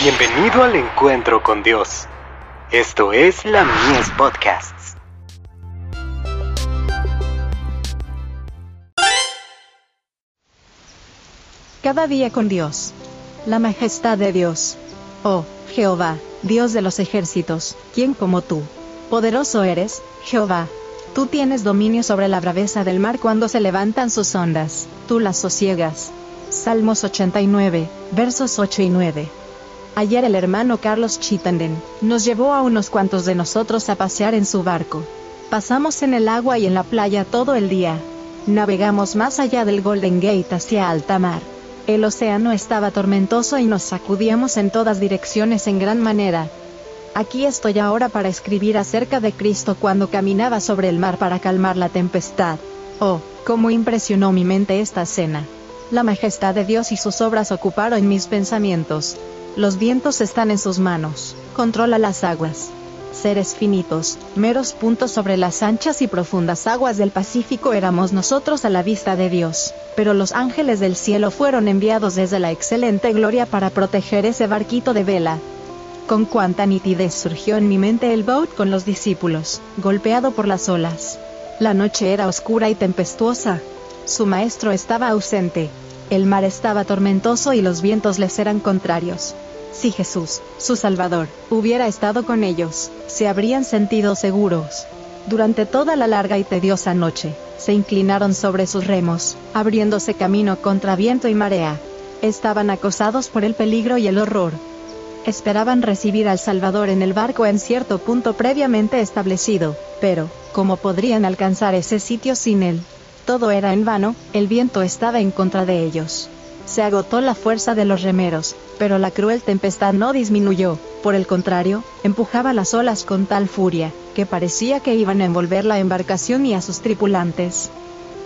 Bienvenido al encuentro con Dios. Esto es la Mies Podcasts. Cada día con Dios. La majestad de Dios. Oh, Jehová, Dios de los ejércitos, ¿quién como tú? Poderoso eres, Jehová. Tú tienes dominio sobre la braveza del mar cuando se levantan sus ondas, tú las sosiegas. Salmos 89, versos 8 y 9. Ayer el hermano Carlos Chittenden nos llevó a unos cuantos de nosotros a pasear en su barco. Pasamos en el agua y en la playa todo el día. Navegamos más allá del Golden Gate hacia alta mar. El océano estaba tormentoso y nos sacudíamos en todas direcciones en gran manera. Aquí estoy ahora para escribir acerca de Cristo cuando caminaba sobre el mar para calmar la tempestad. Oh, cómo impresionó mi mente esta escena. La majestad de Dios y sus obras ocuparon mis pensamientos. Los vientos están en sus manos, controla las aguas. Seres finitos, meros puntos sobre las anchas y profundas aguas del Pacífico éramos nosotros a la vista de Dios, pero los ángeles del cielo fueron enviados desde la excelente gloria para proteger ese barquito de vela. Con cuánta nitidez surgió en mi mente el boat con los discípulos, golpeado por las olas. La noche era oscura y tempestuosa. Su maestro estaba ausente. El mar estaba tormentoso y los vientos les eran contrarios. Si Jesús, su Salvador, hubiera estado con ellos, se habrían sentido seguros. Durante toda la larga y tediosa noche, se inclinaron sobre sus remos, abriéndose camino contra viento y marea. Estaban acosados por el peligro y el horror. Esperaban recibir al Salvador en el barco en cierto punto previamente establecido, pero, ¿cómo podrían alcanzar ese sitio sin él? Todo era en vano, el viento estaba en contra de ellos. Se agotó la fuerza de los remeros, pero la cruel tempestad no disminuyó, por el contrario, empujaba las olas con tal furia, que parecía que iban a envolver la embarcación y a sus tripulantes.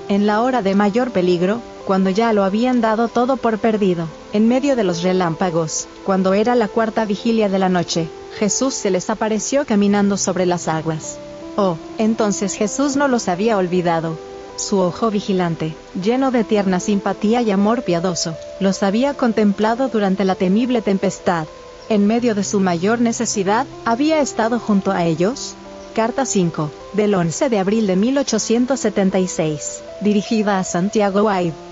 En la hora de mayor peligro, cuando ya lo habían dado todo por perdido, en medio de los relámpagos, cuando era la cuarta vigilia de la noche, Jesús se les apareció caminando sobre las aguas. Oh, entonces Jesús no los había olvidado, su ojo vigilante, lleno de tierna simpatía y amor piadoso, los había contemplado durante la temible tempestad. En medio de su mayor necesidad, había estado junto a ellos. Carta 5, del 11 de abril de 1876, dirigida a Santiago White.